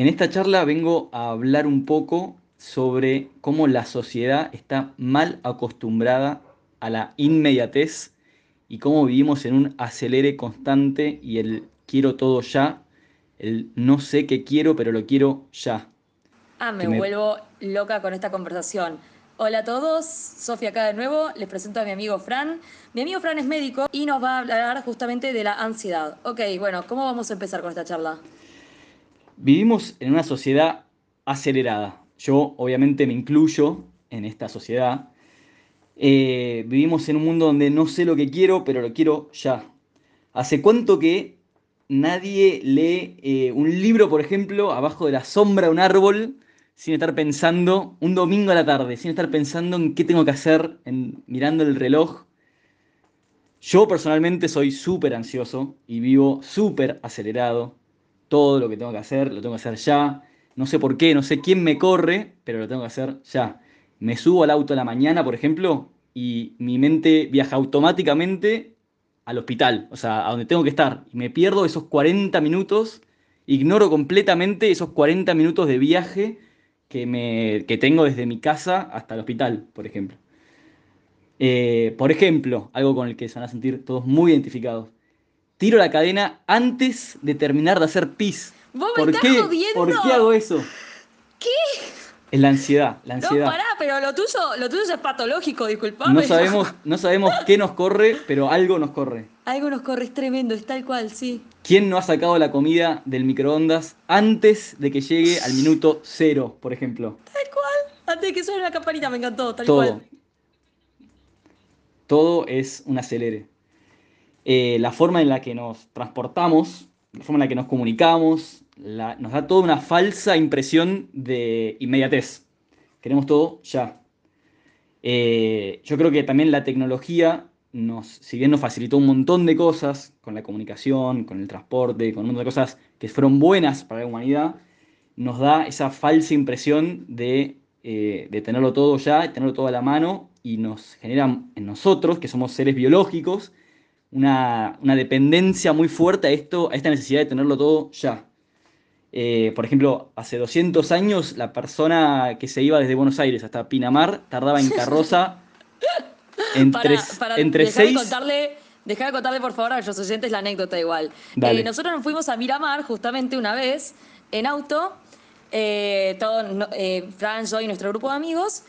En esta charla vengo a hablar un poco sobre cómo la sociedad está mal acostumbrada a la inmediatez y cómo vivimos en un acelere constante y el quiero todo ya, el no sé qué quiero, pero lo quiero ya. Ah, me, vuelvo loca con esta conversación. Hola a todos, Sofía acá de nuevo, les presento a mi amigo Fran. Mi amigo Fran es médico y nos va a hablar justamente de la ansiedad. Ok, bueno, ¿cómo vamos a empezar con esta charla? Vivimos en una sociedad acelerada. Yo obviamente me incluyo en esta sociedad. Eh, vivimos en un mundo donde no sé lo que quiero, pero lo quiero ya. ¿Hace cuánto que nadie lee eh, un libro, por ejemplo, abajo de la sombra de un árbol? sin estar pensando, un domingo a la tarde, sin estar pensando en qué tengo que hacer, mirando el reloj. Yo personalmente soy súper ansioso y vivo súper acelerado. Todo lo que tengo que hacer, lo tengo que hacer ya. No sé por qué, no sé quién me corre, pero lo tengo que hacer ya. Me subo al auto a la mañana, por ejemplo, y mi mente viaja automáticamente al hospital, o sea, a donde tengo que estar. Y me pierdo esos 40 minutos, ignoro completamente esos 40 minutos de viaje que, me, tengo desde mi casa hasta el hospital, por ejemplo. Eh, por ejemplo, algo con el que se van a sentir todos muy identificados. Tiro la cadena antes de terminar de hacer pis. ¿Vos me ¿Por, estás qué? ¿Por qué hago eso? ¿Qué? Es la ansiedad, la ansiedad. No, pará, pero lo tuyo, lo tuyo es patológico, disculpame. No sabemos, no sabemos qué nos corre, pero algo nos corre. Algo nos corre, es tremendo, es tal cual, sí. ¿Quién no ha sacado la comida del microondas antes de que llegue al minuto cero, por ejemplo? Tal cual, antes de que suene la campanita, me encantó, tal cual. Todo es un acelere. Eh, la forma en la que nos transportamos, la forma en la que nos comunicamos, nos da toda una falsa impresión de inmediatez. Queremos todo ya. Eh, yo creo que también la tecnología, si bien nos facilitó un montón de cosas, con la comunicación, con el transporte, con un montón de cosas que fueron buenas para la humanidad, nos da esa falsa impresión de, eh, tenerlo todo ya, tenerlo todo a la mano, y nos genera en nosotros, que somos seres biológicos, una, una dependencia muy fuerte a, esto, a esta necesidad de tenerlo todo ya. Eh, por ejemplo, hace 200 años la persona que se iba desde Buenos Aires hasta Pinamar tardaba en carroza entre, para, entre seis... De contarle, de contarle, por favor, a los oyentes la anécdota igual. Eh, nosotros nos fuimos a Miramar justamente una vez en auto, eh, todo, Fran, yo y nuestro grupo de amigos,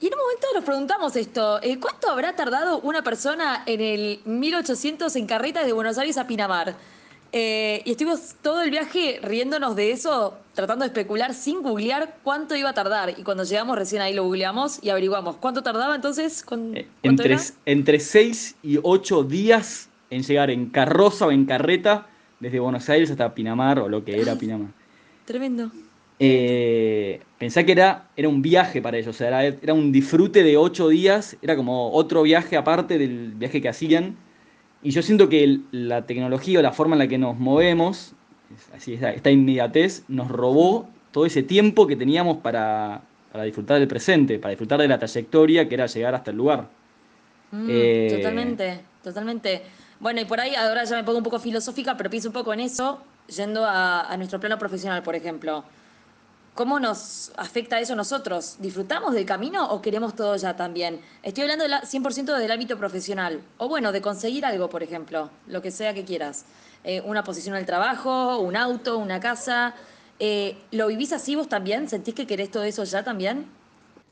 y en un momento nos preguntamos esto, ¿cuánto habrá tardado una persona en el 1800 en carreta de Buenos Aires a Pinamar? Eh, y estuvimos todo el viaje riéndonos de eso, tratando de especular sin googlear cuánto iba a tardar. Y cuando llegamos recién ahí lo googleamos y averiguamos. ¿Cuánto tardaba entonces? Eh, entre, entre 6 y 8 días en llegar en carroza o en carreta desde Buenos Aires hasta Pinamar o lo que era Pinamar. Tremendo. Eh, pensá que era, era un viaje para ellos, o sea, era, era un disfrute de 8 días, era como otro viaje aparte del viaje que hacían y yo siento que la tecnología o la forma en la que nos movemos, así esta, inmediatez, nos robó todo ese tiempo que teníamos para, disfrutar del presente, para disfrutar de la trayectoria que era llegar hasta el lugar. Mm, eh, totalmente, totalmente. Bueno, y por ahí ahora ya me pongo un poco filosófica, pero pienso un poco en eso, yendo a nuestro plano profesional, por ejemplo. ¿Cómo nos afecta eso a nosotros? ¿Disfrutamos del camino o queremos todo ya también? Estoy hablando 100% del ámbito profesional. O bueno, de conseguir algo, por ejemplo, lo que sea que quieras. Eh, una posición el trabajo, un auto, una casa. Eh, ¿Lo vivís así vos también? ¿Sentís que querés todo eso ya también?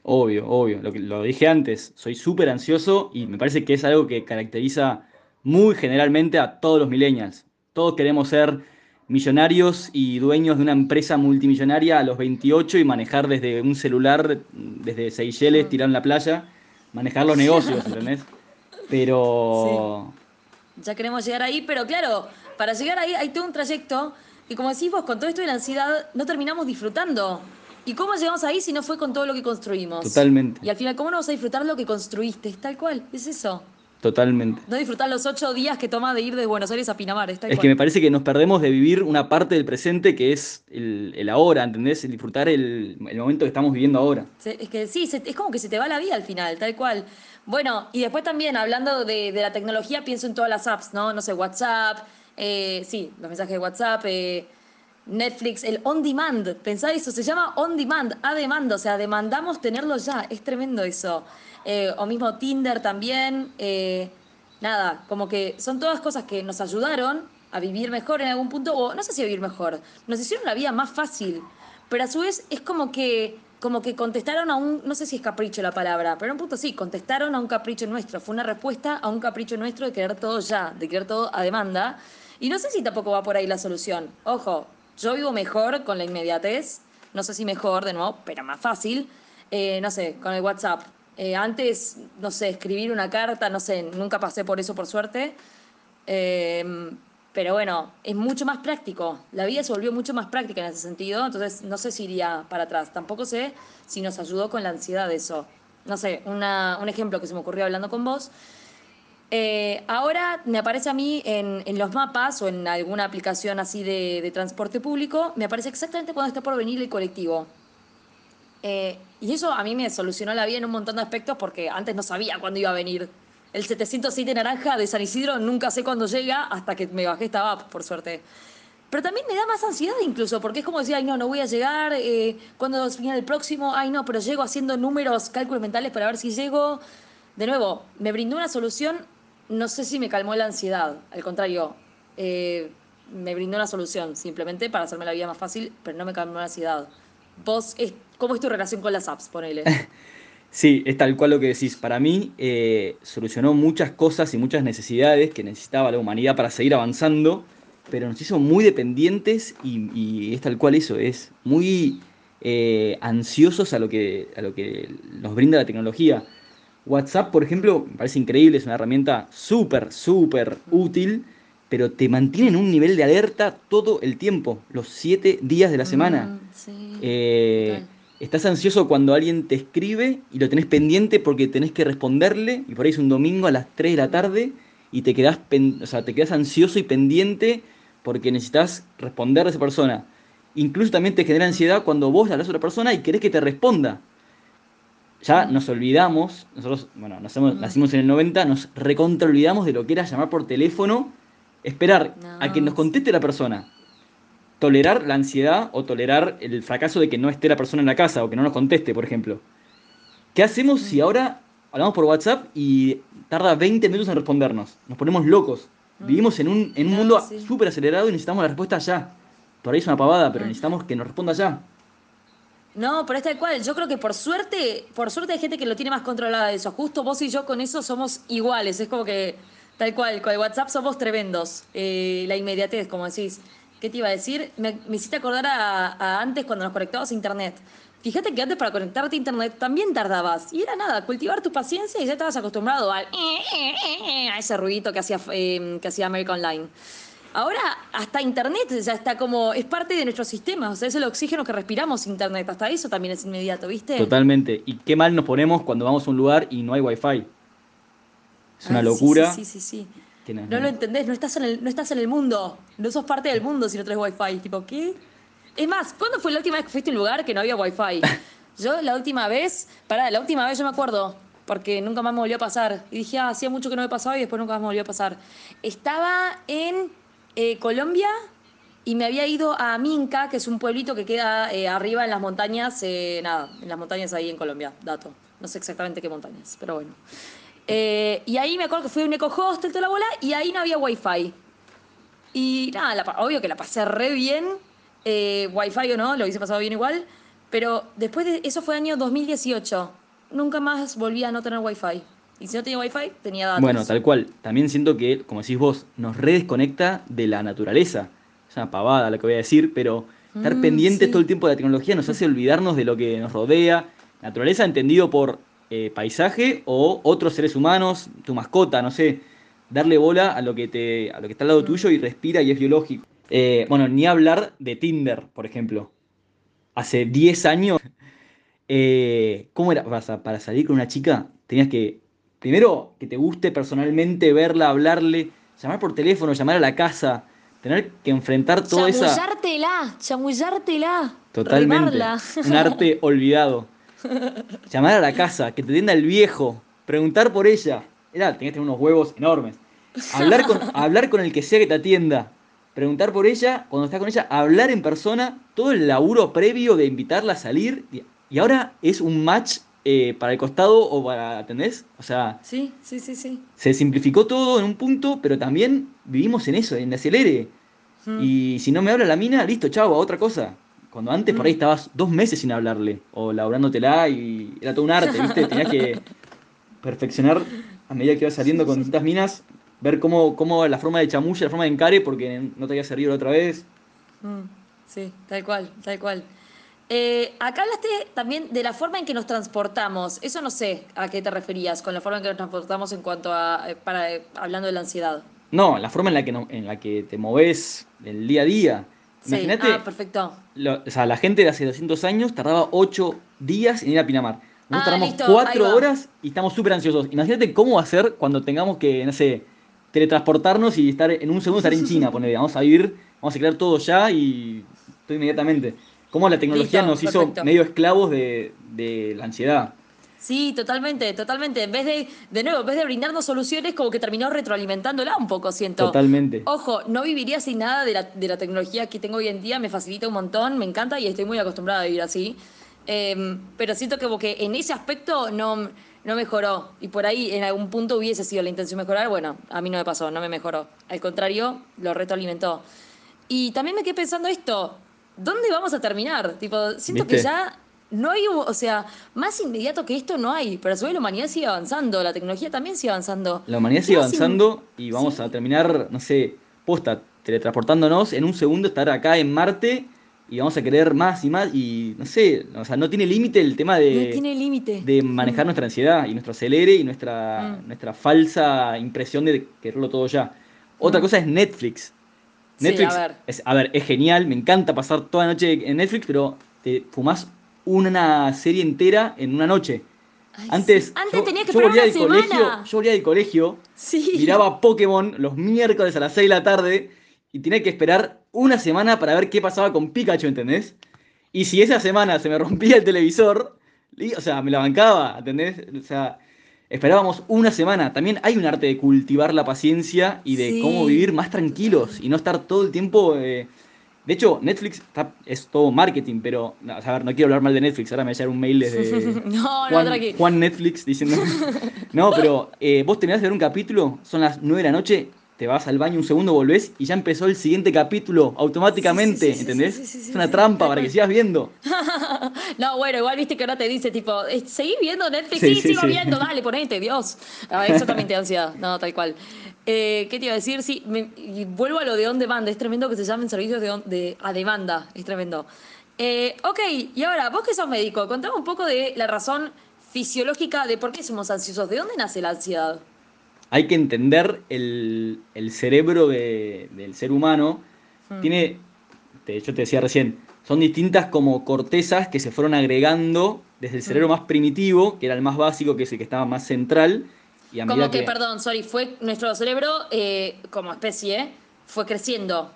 Obvio, obvio. Lo, lo dije antes, soy súper ansioso y me parece que es algo que caracteriza muy generalmente a todos los millennials. Todos queremos ser millonarios y dueños de una empresa multimillonaria a los 28 y manejar desde un celular, desde Seychelles, tirar en la playa, manejar los negocios, ¿entendés? Pero... Ya queremos llegar ahí, pero claro, para llegar ahí hay todo un trayecto y como decís vos, con todo esto de la ansiedad no terminamos disfrutando. ¿Y cómo llegamos ahí si no fue con todo lo que construimos? Totalmente. Y al final, ¿cómo no vas a disfrutar lo que construiste? Es tal cual, es eso. Totalmente. No disfrutar los ocho días que toma de ir de Buenos Aires a Pinamar. es que me parece que nos perdemos de vivir una parte del presente que es el, ahora, ¿entendés? El disfrutar el, momento que estamos viviendo ahora. Es que sí, es como que se te va la vida al final, tal cual. Bueno, y después también, hablando de, la tecnología, pienso en todas las apps, ¿no? No sé, WhatsApp, eh, sí, los mensajes de WhatsApp, eh, Netflix, el on demand, pensá eso, se llama on demand, a demanda, o sea, demandamos tenerlo ya, es tremendo eso. Eh, o mismo Tinder también, eh, nada, como que son todas cosas que nos ayudaron a vivir mejor en algún punto, o no sé si a vivir mejor, nos hicieron la vida más fácil, pero a su vez es como que como que contestaron a un, no sé si es capricho la palabra, pero en un punto sí, contestaron a un capricho nuestro, fue una respuesta a un capricho nuestro de querer todo ya, de querer todo a demanda, y no sé si tampoco va por ahí la solución. Ojo, yo vivo mejor con la inmediatez, no sé si mejor de nuevo, pero más fácil, eh, no sé, con el WhatsApp. Eh, antes, no sé, escribir una carta, no sé, nunca pasé por eso por suerte. Eh, pero bueno, es mucho más práctico. La vida se volvió mucho más práctica en ese sentido, entonces no sé si iría para atrás. Tampoco sé si nos ayudó con la ansiedad de eso. No sé, una, un ejemplo que se me ocurrió hablando con vos. Eh, ahora me aparece a mí en, en, los mapas o en alguna aplicación así de, de, transporte público, me aparece exactamente cuando está por venir el colectivo. Eh, y eso a mí me solucionó la vida en un montón de aspectos porque antes no sabía cuándo iba a venir el 707 naranja de San Isidro nunca sé cuándo llega hasta que me bajé esta app, por suerte. Pero también me da más ansiedad incluso, porque es como decir, ay no, no voy a llegar, eh, cuando viene el próximo, ay no, pero llego haciendo números, cálculos mentales para ver si llego. De nuevo, me brindó una solución, no sé si me calmó la ansiedad, al contrario, eh, me brindó una solución simplemente para hacerme la vida más fácil, pero no me calmó la ansiedad. Vos, ¿cómo es tu relación con las apps? Ponele. Sí, es tal cual lo que decís. Para mí eh, solucionó muchas cosas y muchas necesidades que necesitaba la humanidad para seguir avanzando, pero nos hizo muy dependientes y, es tal cual eso, es muy eh, ansiosos a lo, que, a lo que nos brinda la tecnología. WhatsApp, por ejemplo, me parece increíble, es una herramienta súper, súper útil, pero te mantiene en un nivel de alerta todo el tiempo, los siete días de la semana. Mm, sí, eh, estás ansioso cuando alguien te escribe y lo tenés pendiente porque tenés que responderle y por ahí es un domingo a las 3 de la tarde y te quedás, o sea, te quedás ansioso y pendiente porque necesitas responder a esa persona. Incluso también te genera ansiedad cuando vos hablas a otra persona y querés que te responda. Ya nos olvidamos, nosotros, bueno, nacimos en el 90, nos recontra olvidamos de lo que era llamar por teléfono, esperar a que nos conteste la persona tolerar la ansiedad o tolerar el fracaso de que no esté la persona en la casa o que no nos conteste, por ejemplo. ¿Qué hacemos si ahora hablamos por WhatsApp y tarda 20 minutos en respondernos? Nos ponemos locos. Mm. Vivimos en un, en un mundo súper acelerado y necesitamos la respuesta ya. Por ahí es una pavada, pero mm. necesitamos que nos responda ya. No, pero es tal cual. Yo creo que por suerte, por suerte hay gente que lo tiene más controlado eso. Justo vos y yo con eso somos iguales. Es como que tal cual, con el WhatsApp somos tremendos. Eh, la inmediatez, como decís. ¿Qué te iba a decir? Me, hiciste acordar a, antes cuando nos conectabas a internet. Fíjate que antes para conectarte a internet también tardabas. Y era nada, cultivar tu paciencia y ya estabas acostumbrado al, a ese ruidito que hacía, eh, que hacía America Online. Ahora hasta internet ya está como, es parte de nuestro sistema, o sea, es el oxígeno que respiramos internet, hasta eso también es inmediato, ¿viste? Totalmente. Y qué mal nos ponemos cuando vamos a un lugar y no hay wifi. Es una locura. sí, sí. sí no lo entendés, no estás, en el, no estás en el mundo, no sos parte del mundo si no traes wifi. Tipo, ¿qué? Es más, ¿cuándo fue la última vez que fuiste a un lugar que no había wifi? Yo la última vez, pará, la última vez yo me acuerdo, porque nunca más me volvió a pasar. Y dije, ah, hacía mucho que no me pasaba y después nunca más me volvió a pasar. Estaba en eh, Colombia y me había ido a Minca, que es un pueblito que queda eh, arriba en las montañas, eh, nada, en las montañas ahí en Colombia, dato. No sé exactamente qué montañas, pero bueno. Y ahí me acuerdo que fui a un eco hostel, toda la bola, y ahí no había wifi. Y nada, obvio que la pasé re bien, wifi o no, lo hice pasado bien igual, pero después de eso fue año 2018. Nunca más volví a no tener wifi. Y si no tenía wifi, tenía datos. Bueno, tal cual. También siento que, como decís vos, nos redesconecta de la naturaleza. Es una pavada lo que voy a decir, pero estar mm, pendientes todo el tiempo de la tecnología nos hace olvidarnos de lo que nos rodea. Naturaleza entendido por eh, paisaje o otros seres humanos, tu mascota, no sé, darle bola a lo que, te, a lo que está al lado tuyo y respira y es biológico. Eh, bueno, ni hablar de Tinder, por ejemplo. Hace 10 años, eh, ¿cómo era? Para, para salir con una chica tenías que, primero, que te guste personalmente, verla, hablarle, llamar por teléfono, llamar a la casa, tener que enfrentar toda esa... Chamullártela, chamullártela. Totalmente. Un arte olvidado. Llamar a la casa, que te atienda el viejo, preguntar por ella. Era, tenías que tener unos huevos enormes. Hablar con, hablar con el que sea que te atienda. preguntar por ella, cuando estás con ella, hablar en persona, todo el laburo previo de invitarla a salir, y ahora es un match eh, para el costado o para, ¿entendés? O sea, sí, sí, sí, sí. Se simplificó todo en un punto, pero también vivimos en eso, en acelere. Hmm. Y si no me habla la mina, listo, chao, a otra cosa. Cuando antes por ahí hmm. estabas dos meses sin hablarle, o laburándotela y era todo un arte, ¿viste? Tenías que perfeccionar a medida que ibas saliendo con distintas minas, ver cómo, cómo la forma de chamulla, la forma de encare, porque no te había servido la otra vez. Hmm. Sí, tal cual, tal cual. Eh, acá hablaste también de la forma en que nos transportamos. Eso no sé a qué te referías con la forma en que nos transportamos en cuanto a, eh, para, eh, hablando de la ansiedad. No, la forma en la que, en la que te moves el día a día. Sí, ah, perfecto. o sea, la gente de hace 200 años tardaba 8 días en ir a Pinamar. Nosotros ah, tardamos 4 horas y estamos súper ansiosos. Imagínate cómo va a ser cuando tengamos que, no sé, teletransportarnos y estar en un segundo estar en China, poner, vamos a vivir, vamos a crear todo ya y todo inmediatamente cómo la tecnología nos hizo medio esclavos de, la ansiedad. Sí, totalmente, totalmente. En vez de, de nuevo, en vez de brindarnos soluciones, como que terminó retroalimentándola un poco, siento. Totalmente. Ojo, no viviría sin nada de la, de la tecnología que tengo hoy en día, me facilita un montón, me encanta y estoy muy acostumbrada a vivir así. Em, pero siento que, como que en ese aspecto no, no mejoró. Y por ahí en algún punto hubiese sido la intención mejorar. Bueno, a mí no me pasó, no me mejoró. Al contrario, lo retroalimentó. Y también me quedé pensando esto. ¿Dónde vamos a terminar? Tipo, siento que ya no hay, o sea, más inmediato que esto no hay, pero a su vez la humanidad sigue avanzando, la tecnología también sigue avanzando. La humanidad sigue avanzando y vamos a terminar, no sé, posta, teletransportándonos en un segundo, estar acá en Marte y vamos a querer más y más y no sé, o sea, no tiene límite el tema de, tiene límite. de manejar nuestra ansiedad y nuestro acelere y nuestra, mm. nuestra falsa impresión de quererlo todo ya. Otra mm. cosa es Netflix. Netflix, a, ver. Es, a ver, es genial, me encanta pasar toda la noche en Netflix, pero te fumás una serie entera en una noche. antes, antes tenía que yo volvía del colegio, yo volvía del colegio, miraba Pokémon los miércoles a las 6 de la tarde y tenía que esperar una semana para ver qué pasaba con Pikachu, ¿entendés? Y si esa semana se me rompía el televisor, o sea, me la bancaba, ¿entendés? O sea, esperábamos una semana. También hay un arte de cultivar la paciencia y de cómo vivir más tranquilos y no estar todo el tiempo... Eh, de hecho, Netflix es todo marketing, pero a ver, no quiero hablar mal de Netflix, ahora me va a llegar un mail desde no, Juan, no, Juan, Netflix diciendo... no, pero eh, vos terminás de ver un capítulo, son las 9 de la noche, te vas al baño un segundo, volvés y ya empezó el siguiente capítulo automáticamente, ¿entendés? es una trampa para que sigas viendo. no, bueno, igual viste que ahora te dice tipo, ¿seguís viendo Netflix? Sí, sigo viendo, dale, ponete, Dios. Ah, eso también te da ansiedad, no, tal cual. Eh, ¿Qué te iba a decir? Sí, vuelvo a lo de on demand, es tremendo que se llamen servicios de, a demanda, es tremendo. Eh, ok, y ahora, vos que sos médico, contame un poco de la razón fisiológica de por qué somos ansiosos, ¿de dónde nace la ansiedad? Hay que entender el, cerebro del ser humano. Hmm. Tiene, yo te decía recién, son distintas como cortezas que se fueron agregando desde el cerebro hmm. más primitivo, que era el más básico, que es el que estaba más central. Y a como que, perdón, sorry, fue nuestro cerebro eh, como especie, fue creciendo.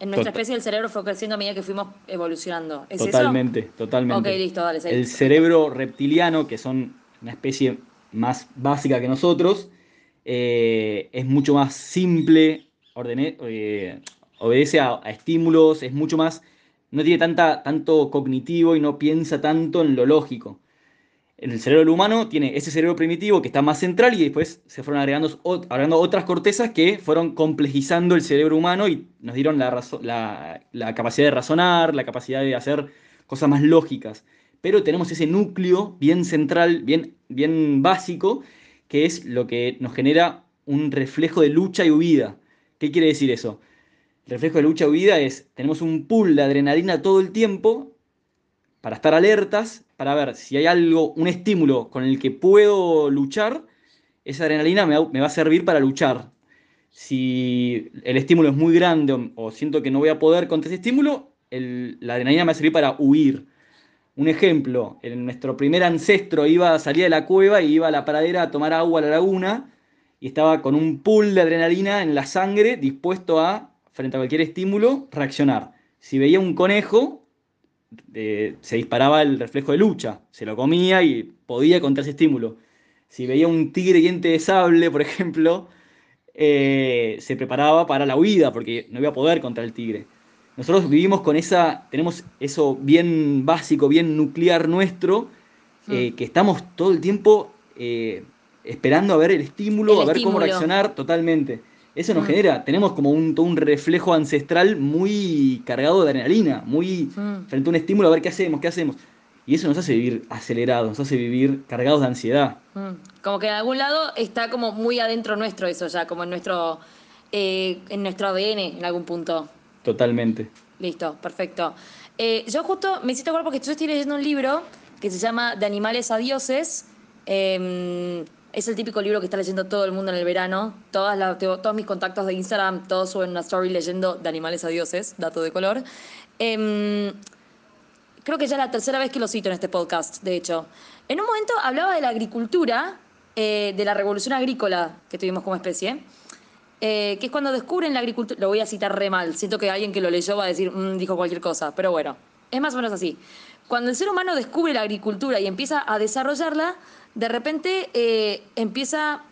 En nuestra especie el cerebro fue creciendo a medida que fuimos evolucionando. ¿Es totalmente, totalmente. Ok, listo, dale. El cerebro reptiliano, que son una especie más básica que nosotros, eh, es mucho más simple, eh, obedece a, estímulos, es mucho más, no tiene tanta, tanto cognitivo y no piensa tanto en lo lógico. En el cerebro humano tiene ese cerebro primitivo que está más central y después se fueron agregando, otras cortezas que fueron complejizando el cerebro humano y nos dieron la, la capacidad de razonar, la capacidad de hacer cosas más lógicas. Pero tenemos ese núcleo bien central, bien básico, que es lo que nos genera un reflejo de lucha y huida. ¿Qué quiere decir eso? El reflejo de lucha y huida es, tenemos un pool de adrenalina todo el tiempo para estar alertas, para ver si hay algo, un estímulo con el que puedo luchar, esa adrenalina me va, a servir para luchar. Si el estímulo es muy grande o, siento que no voy a poder contra ese estímulo, la adrenalina me va a servir para huir. Un ejemplo, nuestro primer ancestro iba, salía de la cueva y iba a la pradera a tomar agua a la laguna y estaba con un pool de adrenalina en la sangre dispuesto a, frente a cualquier estímulo, reaccionar. Si veía un conejo, eh, se disparaba el reflejo de lucha, se lo comía y podía contra ese estímulo. Si veía un tigre diente de sable, por ejemplo, eh, se preparaba para la huida, porque no iba a poder contra el tigre. Nosotros vivimos con esa, tenemos eso bien básico, bien nuclear nuestro, eh, mm. que estamos todo el tiempo eh, esperando a ver el estímulo, a ver cómo reaccionar totalmente. Eso nos mm. genera, tenemos como un, un reflejo ancestral muy cargado de adrenalina, muy mm. frente a un estímulo, a ver qué hacemos, qué hacemos. Y eso nos hace vivir acelerados, nos hace vivir cargados de ansiedad. Como que en algún lado está como muy adentro nuestro eso ya, como en nuestro, eh, en nuestro ADN en algún punto. Totalmente. Listo, perfecto. Eh, yo justo me hiciste acuerdo porque yo estoy leyendo un libro que se llama De animales a dioses. Em, es el típico libro que está leyendo todo el mundo en el verano. Todas todos mis contactos de Instagram, todos suben una story leyendo De animales a dioses, dato de color. Eh, creo que ya es la tercera vez que lo cito en este podcast, de hecho. En un momento hablaba de la agricultura, eh, de la revolución agrícola que tuvimos como especie, eh, que es cuando descubren la agricultura, lo voy a citar re mal, siento que alguien que lo leyó va a decir, mm, dijo cualquier cosa, pero bueno, es más o menos así. Cuando el ser humano descubre la agricultura y empieza a desarrollarla, de repente eh, empieza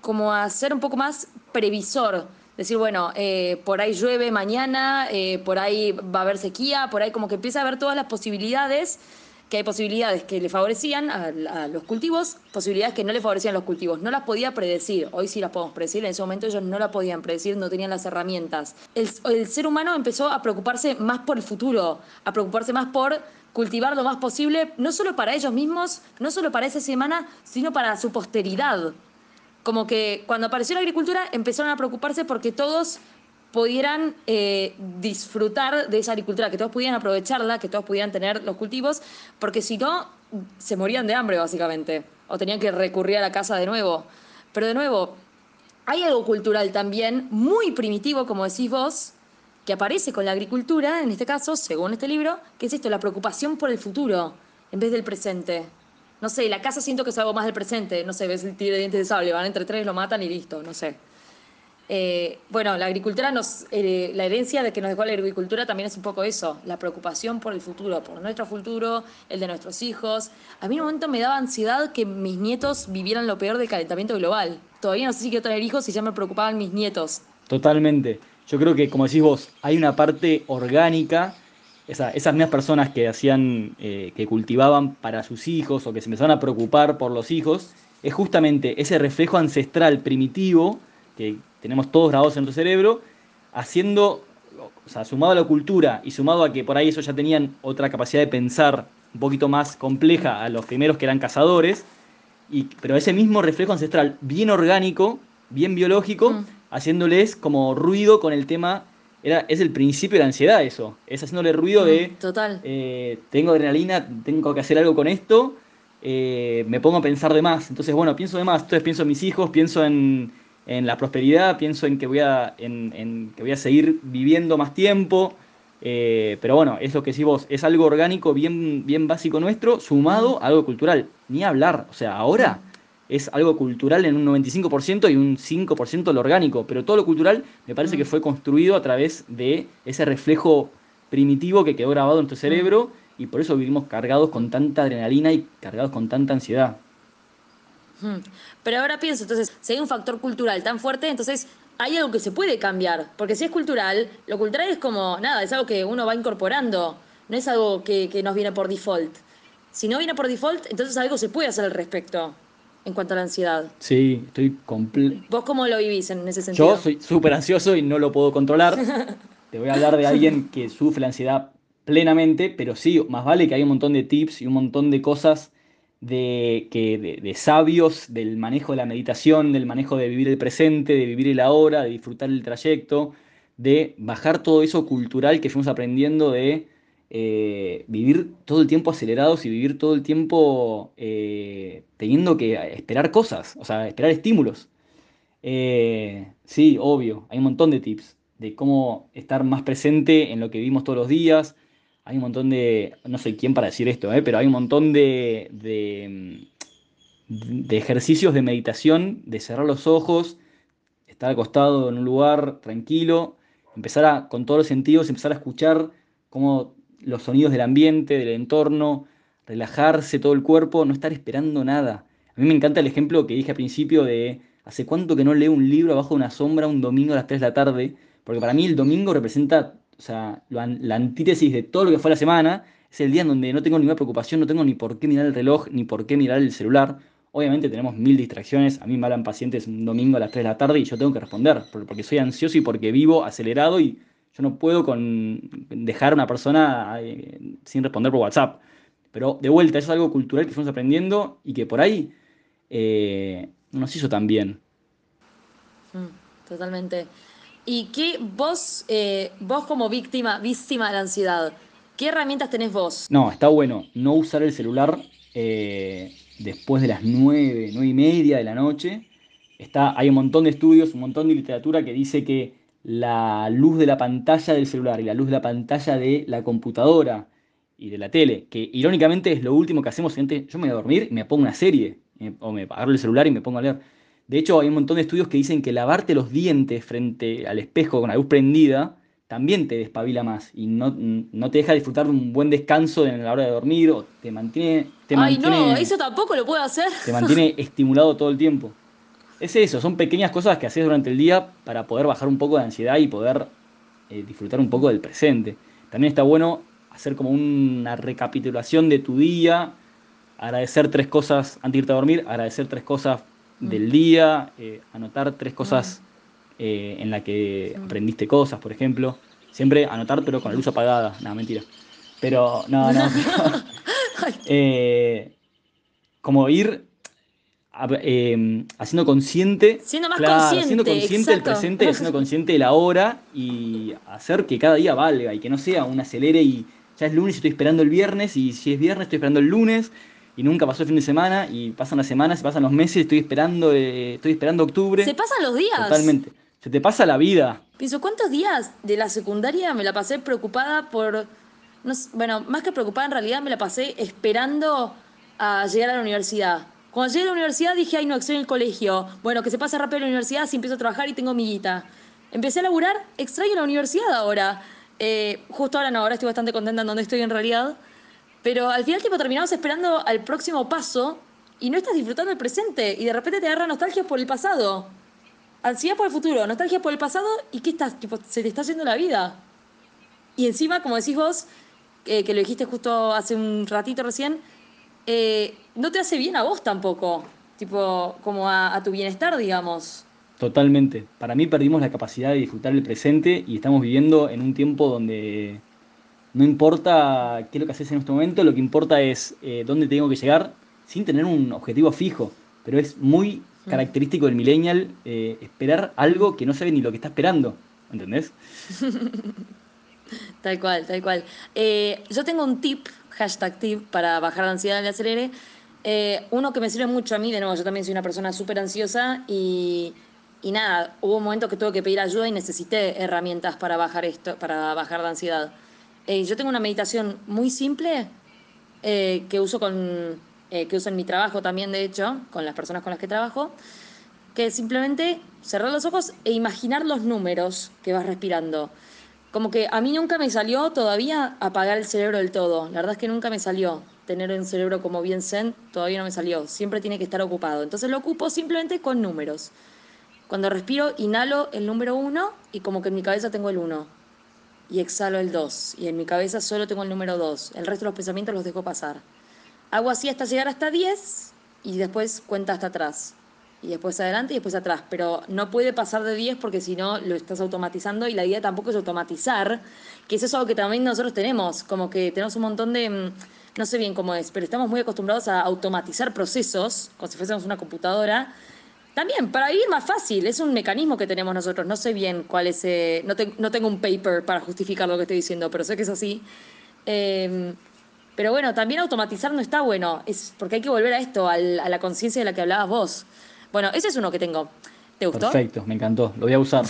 como a ser un poco más previsor decir, bueno, eh, por ahí llueve mañana, por ahí va a haber sequía, por ahí como que empieza a ver todas las posibilidades, que hay posibilidades que le favorecían a, los cultivos, posibilidades que no le favorecían a los cultivos. No las podía predecir, hoy sí las podemos predecir, en ese momento ellos no la podían predecir, no tenían las herramientas. El, el ser humano empezó a preocuparse más por el futuro, a preocuparse más por cultivar lo más posible, no solo para ellos mismos, no solo para esa semana, sino para su posteridad como que cuando apareció la agricultura empezaron a preocuparse porque todos pudieran eh, disfrutar de esa agricultura, que todos pudieran aprovecharla, que todos pudieran tener los cultivos, porque si no, se morían de hambre básicamente, o tenían que recurrir a la casa de nuevo. Pero de nuevo, hay algo cultural también muy primitivo, como decís vos, que aparece con la agricultura, en este caso, según este libro, que es esto, la preocupación por el futuro en vez del presente. No sé, la casa siento que es algo más del presente. No sé, ves el tigre de dientes de sable, van entre tres, lo matan y listo, no sé. Eh, bueno, la agricultura nos, eh, la herencia de que nos dejó la agricultura también es un poco eso, la preocupación por el futuro, por nuestro futuro, el de nuestros hijos. A mí en un momento me daba ansiedad que mis nietos vivieran lo peor del calentamiento global. Todavía no sé si quiero tener hijos y ya me preocupaban mis nietos. Totalmente. Yo creo que, como decís vos, hay una parte orgánica esas mismas personas que hacían, eh, que cultivaban para sus hijos o que se empezaban a preocupar por los hijos, es justamente ese reflejo ancestral primitivo que tenemos todos grabados en nuestro cerebro, haciendo, o sea, sumado a la cultura y sumado a que por ahí ellos ya tenían otra capacidad de pensar un poquito más compleja a los primeros que eran cazadores, y, pero ese mismo reflejo ancestral, bien orgánico, bien biológico, mm. haciéndoles como ruido con el tema es el principio de la ansiedad eso. Es haciéndole ruido de... Mm, total. Eh, tengo adrenalina, tengo que hacer algo con esto, eh, me pongo a pensar de más. Entonces, bueno, pienso de más. Entonces pienso en mis hijos, pienso en, la prosperidad, pienso en que voy a, en, que voy a seguir viviendo más tiempo. Eh, pero bueno, es lo que decís vos, es algo orgánico bien, bien básico nuestro, sumado a algo cultural. Ni hablar. O sea, ahora es algo cultural en un 95% y un 5% lo orgánico, pero todo lo cultural me parece que mm. fue construido a través de ese reflejo primitivo que quedó grabado en tu cerebro y por eso vivimos cargados con tanta adrenalina y cargados con tanta ansiedad. Pero ahora pienso, entonces, si hay un factor cultural tan fuerte, entonces hay algo que se puede cambiar, porque si es cultural, lo cultural es como, nada, es algo que uno va incorporando, no es algo que, que nos viene por default. Si no viene por default, entonces algo se puede hacer al respecto en cuanto a la ansiedad. Sí, estoy completo. ¿Vos cómo lo vivís en ese sentido? Yo soy súper ansioso y no lo puedo controlar. Te voy a hablar de alguien que sufre la ansiedad plenamente, pero sí, más vale que hay un montón de tips y un montón de cosas de, que, de, sabios del manejo de la meditación, del manejo de vivir el presente, de vivir el ahora, de disfrutar el trayecto, de bajar todo eso cultural que fuimos aprendiendo de eh, vivir todo el tiempo acelerados y vivir todo el tiempo eh, teniendo que esperar cosas, o sea, esperar estímulos. Eh, sí, obvio, hay un montón de tips de cómo estar más presente en lo que vivimos todos los días. Hay un montón de, no sé quién para decir esto, pero hay un montón de, de, de ejercicios de meditación, de cerrar los ojos, estar acostado en un lugar tranquilo, empezar a, con todos los sentidos, empezar a escuchar cómo los sonidos del ambiente, del entorno, relajarse todo el cuerpo, no estar esperando nada. A mí me encanta el ejemplo que dije al principio de ¿Hace cuánto que no leo un libro abajo de una sombra un domingo a las 3 de la tarde? Porque para mí el domingo representa, o sea, la antítesis de todo lo que fue la semana. Es el día en donde no tengo ninguna preocupación, no tengo ni por qué mirar el reloj, ni por qué mirar el celular. Obviamente tenemos mil distracciones. A mí me hablan pacientes un domingo a las 3 de la tarde y yo tengo que responder, porque soy ansioso y porque vivo acelerado y yo no puedo dejar a una persona eh, sin responder por WhatsApp. Pero de vuelta, eso es algo cultural que fuimos aprendiendo y que por ahí eh, no nos hizo tan bien. Mm, totalmente. ¿Y qué vos, eh, vos como víctima, víctima de la ansiedad, qué herramientas tenés vos? No, está bueno no usar el celular eh, después de las nueve, nueve y media de la noche. Está, hay un montón de estudios, un montón de literatura que dice que la luz de la pantalla del celular y la luz de la pantalla de la computadora y de la tele, que irónicamente es lo último que hacemos, gente, yo me voy a dormir y me pongo una serie, o me agarro el celular y me pongo a leer de hecho, hay un montón de estudios que dicen que lavarte los dientes frente al espejo con la luz prendida también te despabila más y no, te deja disfrutar de un buen descanso en la hora de dormir o te mantiene... Te Ay, no, eso tampoco lo puedo hacer. Te mantiene estimulado todo el tiempo. Es eso, son pequeñas cosas que haces durante el día para poder bajar un poco de ansiedad y poder eh, disfrutar un poco del presente. También está bueno hacer como una recapitulación de tu día, agradecer tres cosas antes de irte a dormir, agradecer tres cosas del día, eh, anotar tres cosas eh, en las que aprendiste cosas, por ejemplo. Siempre anotar, pero con la luz apagada. No, mentira. Pero, no, no. Eh, como ir haciendo consciente. Siendo más consciente. Siendo consciente del presente, haciendo consciente de la hora y hacer que cada día valga y que no sea un acelere y ya es lunes y estoy esperando el viernes y si es viernes estoy esperando el lunes y nunca pasó el fin de semana y pasan las semanas, se pasan los meses, estoy esperando, eh, estoy esperando octubre. Se pasan los días. Totalmente. Se te pasa la vida. Pienso, ¿cuántos días de la secundaria me la pasé preocupada por... No, bueno, más que preocupada en realidad me la pasé esperando a llegar a la universidad. Cuando llegué a la universidad dije, ay no, estoy en el colegio. Bueno, que se pase rápido la universidad si empiezo a trabajar y tengo mi guita. Empecé a laburar, extraño la universidad ahora. Eh, justo ahora no, ahora estoy bastante contenta en donde estoy en realidad. Pero al final tipo terminamos esperando al próximo paso y no estás disfrutando el presente y de repente te agarra nostalgia por el pasado. Ansiedad por el futuro, nostalgia por el pasado y ¿qué estás? Tipo, se te está yendo la vida. Y encima, como decís vos, que lo dijiste justo hace un ratito recién, eh, no te hace bien a vos tampoco, tipo, como a, a tu bienestar, digamos. Totalmente. Para mí perdimos la capacidad de disfrutar el presente y estamos viviendo en un tiempo donde no importa qué es lo que haces en este momento, lo que importa es eh, dónde tengo que llegar sin tener un objetivo fijo. Pero es muy característico del millennial eh, esperar algo que no sabe ni lo que está esperando. ¿Entendés? tal cual, tal cual. Eh, yo tengo un tip, hashtag tip, para bajar la ansiedad del acelere. uno que me sirve mucho a mí, de nuevo, yo también soy una persona súper ansiosa y, y nada, hubo un momento que tuve que pedir ayuda y necesité herramientas para bajar esto, para bajar la ansiedad. Eh, yo tengo una meditación muy simple eh, que, uso eh, que uso en mi trabajo también, de hecho, con las personas con las que trabajo, que es simplemente cerrar los ojos e imaginar los números que vas respirando. Como que a mí nunca me salió todavía apagar el cerebro del todo. La verdad es que nunca me salió tener un cerebro como bien zen, todavía no me salió. Siempre tiene que estar ocupado. Entonces lo ocupo simplemente con números. Cuando respiro, inhalo el número uno y como que en mi cabeza tengo el uno y exhalo el 2. Y en mi cabeza solo tengo el número 2. El resto de los pensamientos los dejo pasar. Hago así hasta llegar hasta 10 y después cuenta hasta atrás. Y después adelante y después atrás. Pero no puede pasar de 10 porque si no lo estás automatizando y la idea tampoco es automatizar, que eso es algo que también nosotros tenemos. Como que tenemos un montón de... Mm, no sé bien cómo es, pero estamos muy acostumbrados a automatizar procesos, como si fuésemos una computadora, también, para vivir más fácil, es un mecanismo que tenemos nosotros. No sé bien cuál es, eh, no, no, tengo un paper para justificar lo que estoy diciendo, pero sé que es así. Em, pero bueno, también automatizar no está bueno, es porque hay que volver a esto, a la conciencia de la que hablabas vos. Bueno, ese es uno que tengo. ¿Te gustó? Perfecto, me encantó, lo voy a usar.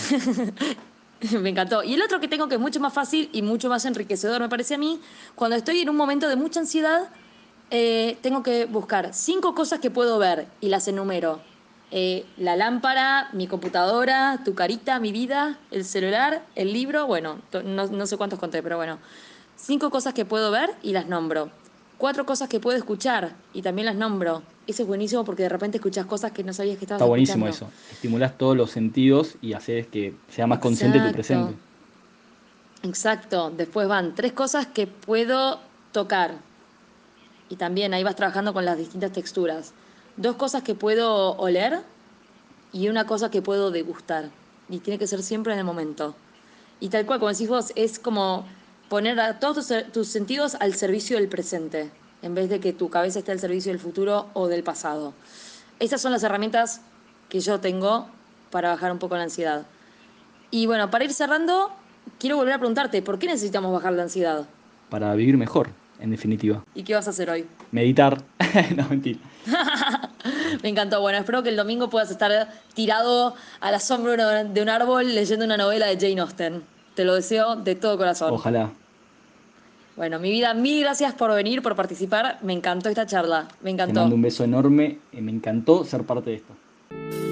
me encantó. Y el otro que tengo que es mucho más fácil y mucho más enriquecedor, me parece a mí, cuando estoy en un momento de mucha ansiedad, eh, tengo que buscar cinco cosas que puedo ver y las enumero eh, la lámpara, mi computadora, tu carita, mi vida, el celular, el libro, bueno, no, sé cuántos conté, pero bueno. Cinco cosas que puedo ver y las nombro. Cuatro cosas que puedo escuchar y también las nombro. eso es buenísimo porque de repente escuchas cosas que no sabías que estabas Está buenísimo eso. Estimulas todos los sentidos y haces que sea más consciente tu presente. Exacto. Después van tres cosas que puedo tocar. Y también ahí vas trabajando con las distintas texturas. Dos cosas que puedo oler y una cosa que puedo degustar. Y tiene que ser siempre en el momento. Y tal cual, como decís vos, es como poner a todos tus, sentidos al servicio del presente, en vez de que tu cabeza esté al servicio del futuro o del pasado. Esas son las herramientas que yo tengo para bajar un poco la ansiedad. Y bueno, para ir cerrando, quiero volver a preguntarte, ¿por qué necesitamos bajar la ansiedad? Para vivir mejor, en definitiva. ¿Y qué vas a hacer hoy? Meditar. no, mentira. Me encantó. Bueno, espero que el domingo puedas estar tirado a la sombra de un árbol leyendo una novela de Jane Austen. Te lo deseo de todo corazón. Ojalá. Bueno, mi vida, mil gracias por venir, por participar. Me encantó esta charla. Me encantó. Te mando un beso enorme. Me encantó ser parte de esto.